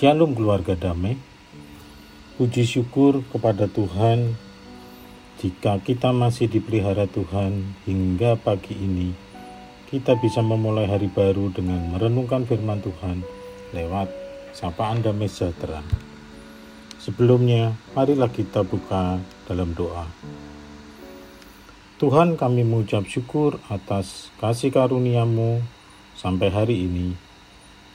Shalom keluarga damai. Puji syukur kepada Tuhan jika kita masih dipelihara Tuhan hingga pagi ini. Kita bisa memulai hari baru dengan merenungkan firman Tuhan lewat sapaan damai sejahtera. Sebelumnya, marilah kita buka dalam doa. Tuhan kami mengucap syukur atas kasih karuniamu sampai hari ini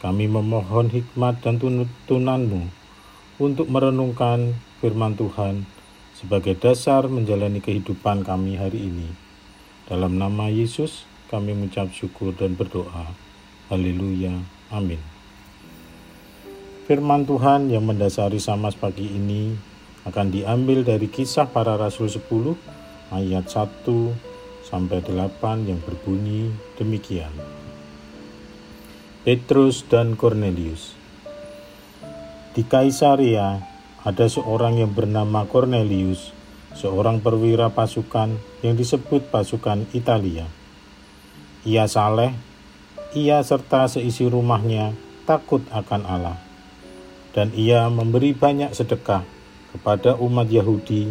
kami memohon hikmat dan tuntunanmu untuk merenungkan firman Tuhan sebagai dasar menjalani kehidupan kami hari ini. Dalam nama Yesus kami mengucap syukur dan berdoa. Haleluya. Amin. Firman Tuhan yang mendasari sama pagi ini akan diambil dari kisah para rasul 10 ayat 1 sampai 8 yang berbunyi demikian. Petrus dan Cornelius. Di Kaisaria ada seorang yang bernama Cornelius, seorang perwira pasukan yang disebut pasukan Italia. Ia saleh, ia serta seisi rumahnya takut akan Allah, dan ia memberi banyak sedekah kepada umat Yahudi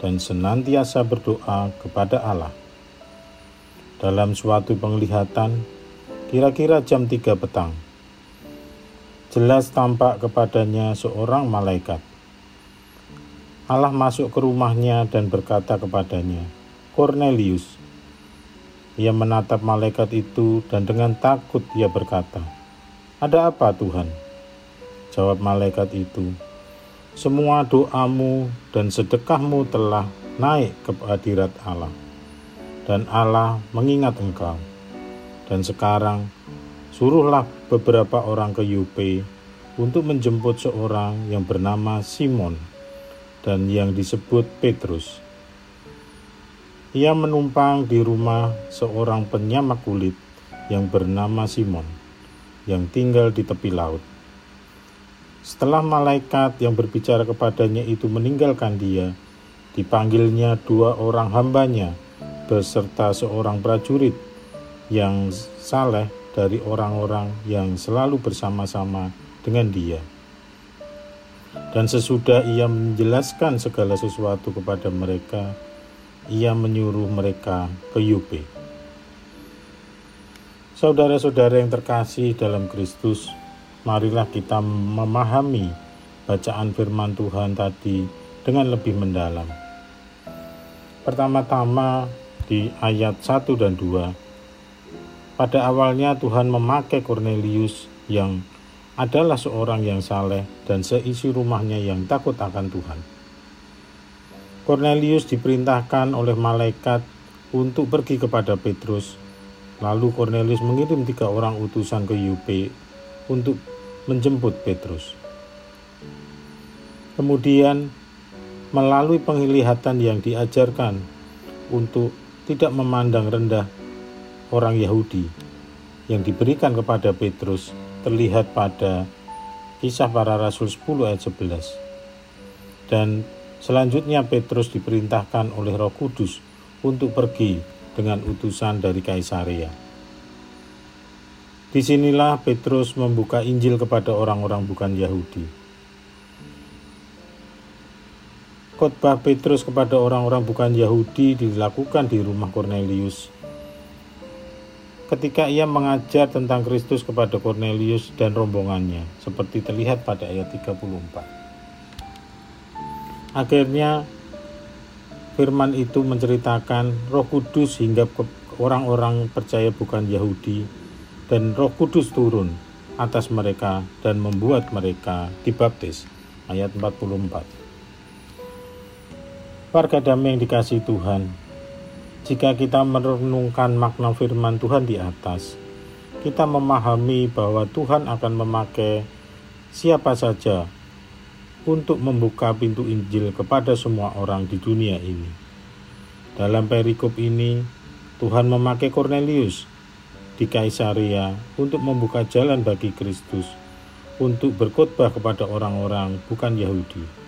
dan senantiasa berdoa kepada Allah. Dalam suatu penglihatan, Kira-kira jam 3 petang. Jelas tampak kepadanya seorang malaikat. Allah masuk ke rumahnya dan berkata kepadanya, Cornelius. Ia menatap malaikat itu dan dengan takut ia berkata, Ada apa Tuhan? Jawab malaikat itu, Semua doamu dan sedekahmu telah naik ke hadirat Allah, dan Allah mengingat engkau. Dan sekarang, suruhlah beberapa orang ke Yupe untuk menjemput seorang yang bernama Simon dan yang disebut Petrus. Ia menumpang di rumah seorang penyamak kulit yang bernama Simon, yang tinggal di tepi laut. Setelah malaikat yang berbicara kepadanya itu meninggalkan dia, dipanggilnya dua orang hambanya beserta seorang prajurit yang saleh dari orang-orang yang selalu bersama-sama dengan dia. Dan sesudah ia menjelaskan segala sesuatu kepada mereka, ia menyuruh mereka ke Yupe. Saudara-saudara yang terkasih dalam Kristus, marilah kita memahami bacaan firman Tuhan tadi dengan lebih mendalam. Pertama-tama di ayat 1 dan 2 pada awalnya Tuhan memakai Cornelius yang adalah seorang yang saleh dan seisi rumahnya yang takut akan Tuhan. Cornelius diperintahkan oleh malaikat untuk pergi kepada Petrus. Lalu Cornelius mengirim tiga orang utusan ke Yupe untuk menjemput Petrus. Kemudian melalui penglihatan yang diajarkan untuk tidak memandang rendah orang Yahudi yang diberikan kepada Petrus terlihat pada kisah para rasul 10 ayat 11. Dan selanjutnya Petrus diperintahkan oleh Roh Kudus untuk pergi dengan utusan dari Kaisaria. Di sinilah Petrus membuka Injil kepada orang-orang bukan Yahudi. Khotbah Petrus kepada orang-orang bukan Yahudi dilakukan di rumah Cornelius ketika ia mengajar tentang Kristus kepada Cornelius dan rombongannya, seperti terlihat pada ayat 34. Akhirnya firman itu menceritakan Roh Kudus hingga orang-orang percaya bukan Yahudi dan Roh Kudus turun atas mereka dan membuat mereka dibaptis. Ayat 44. Warga damai yang dikasih Tuhan, jika kita merenungkan makna firman Tuhan di atas, kita memahami bahwa Tuhan akan memakai siapa saja untuk membuka pintu Injil kepada semua orang di dunia ini. Dalam perikop ini, Tuhan memakai Cornelius di Kaisaria untuk membuka jalan bagi Kristus untuk berkhotbah kepada orang-orang bukan Yahudi.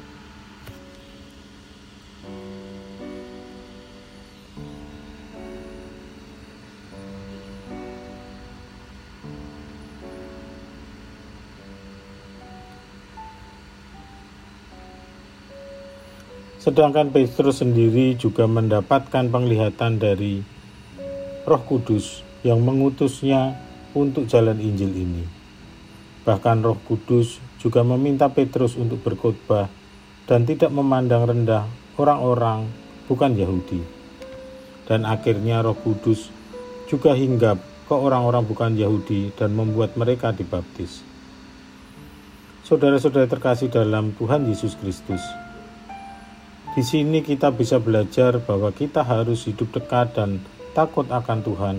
Sedangkan Petrus sendiri juga mendapatkan penglihatan dari Roh Kudus yang mengutusnya untuk jalan Injil ini. Bahkan Roh Kudus juga meminta Petrus untuk berkhotbah dan tidak memandang rendah orang-orang bukan Yahudi. Dan akhirnya Roh Kudus juga hinggap ke orang-orang bukan Yahudi dan membuat mereka dibaptis. Saudara-saudara terkasih dalam Tuhan Yesus Kristus, di sini kita bisa belajar bahwa kita harus hidup dekat dan takut akan Tuhan,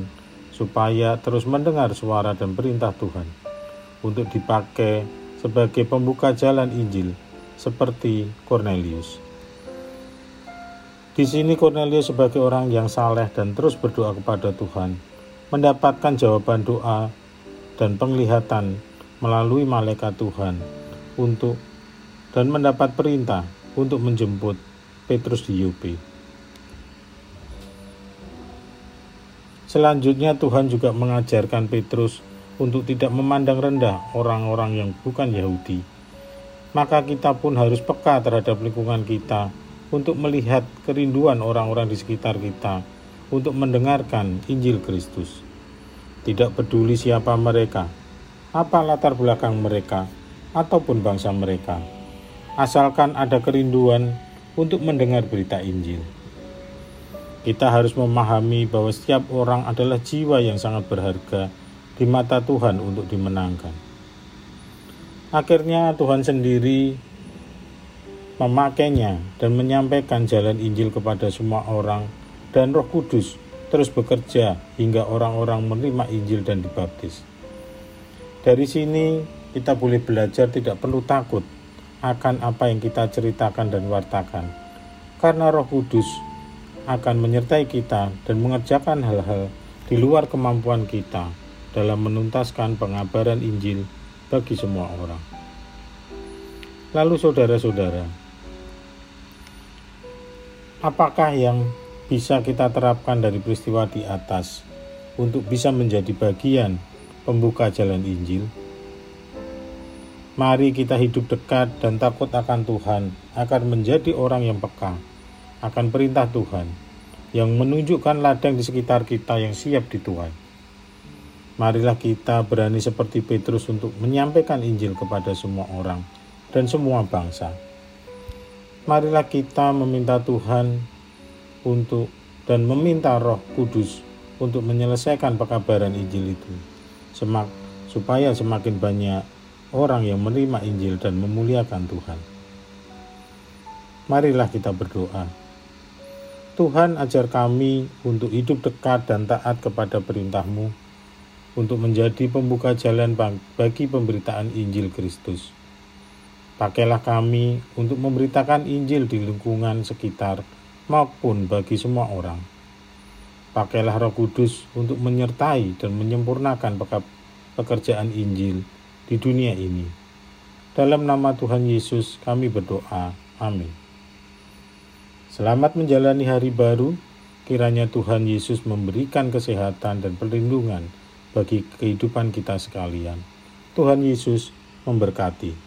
supaya terus mendengar suara dan perintah Tuhan untuk dipakai sebagai pembuka jalan Injil, seperti Cornelius. Di sini Cornelius sebagai orang yang saleh dan terus berdoa kepada Tuhan, mendapatkan jawaban doa dan penglihatan melalui malaikat Tuhan untuk dan mendapat perintah untuk menjemput Petrus di Yope. Selanjutnya Tuhan juga mengajarkan Petrus untuk tidak memandang rendah orang-orang yang bukan Yahudi. Maka kita pun harus peka terhadap lingkungan kita untuk melihat kerinduan orang-orang di sekitar kita untuk mendengarkan Injil Kristus. Tidak peduli siapa mereka, apa latar belakang mereka, ataupun bangsa mereka. Asalkan ada kerinduan untuk mendengar berita Injil. Kita harus memahami bahwa setiap orang adalah jiwa yang sangat berharga di mata Tuhan untuk dimenangkan. Akhirnya Tuhan sendiri memakainya dan menyampaikan jalan Injil kepada semua orang dan Roh Kudus terus bekerja hingga orang-orang menerima Injil dan dibaptis. Dari sini kita boleh belajar tidak perlu takut akan apa yang kita ceritakan dan wartakan. Karena Roh Kudus akan menyertai kita dan mengerjakan hal-hal di luar kemampuan kita dalam menuntaskan pengabaran Injil bagi semua orang. Lalu saudara-saudara, apakah yang bisa kita terapkan dari peristiwa di atas untuk bisa menjadi bagian pembuka jalan Injil? Mari kita hidup dekat dan takut akan Tuhan, akan menjadi orang yang peka akan perintah Tuhan, yang menunjukkan ladang di sekitar kita yang siap dituai. Marilah kita berani seperti Petrus untuk menyampaikan Injil kepada semua orang dan semua bangsa. Marilah kita meminta Tuhan untuk dan meminta Roh Kudus untuk menyelesaikan pekabaran Injil itu, semak supaya semakin banyak orang yang menerima Injil dan memuliakan Tuhan. Marilah kita berdoa. Tuhan ajar kami untuk hidup dekat dan taat kepada perintah-Mu, untuk menjadi pembuka jalan bagi pemberitaan Injil Kristus. Pakailah kami untuk memberitakan Injil di lingkungan sekitar maupun bagi semua orang. Pakailah Roh Kudus untuk menyertai dan menyempurnakan pekerjaan Injil di dunia ini. Dalam nama Tuhan Yesus kami berdoa. Amin. Selamat menjalani hari baru. Kiranya Tuhan Yesus memberikan kesehatan dan perlindungan bagi kehidupan kita sekalian. Tuhan Yesus memberkati.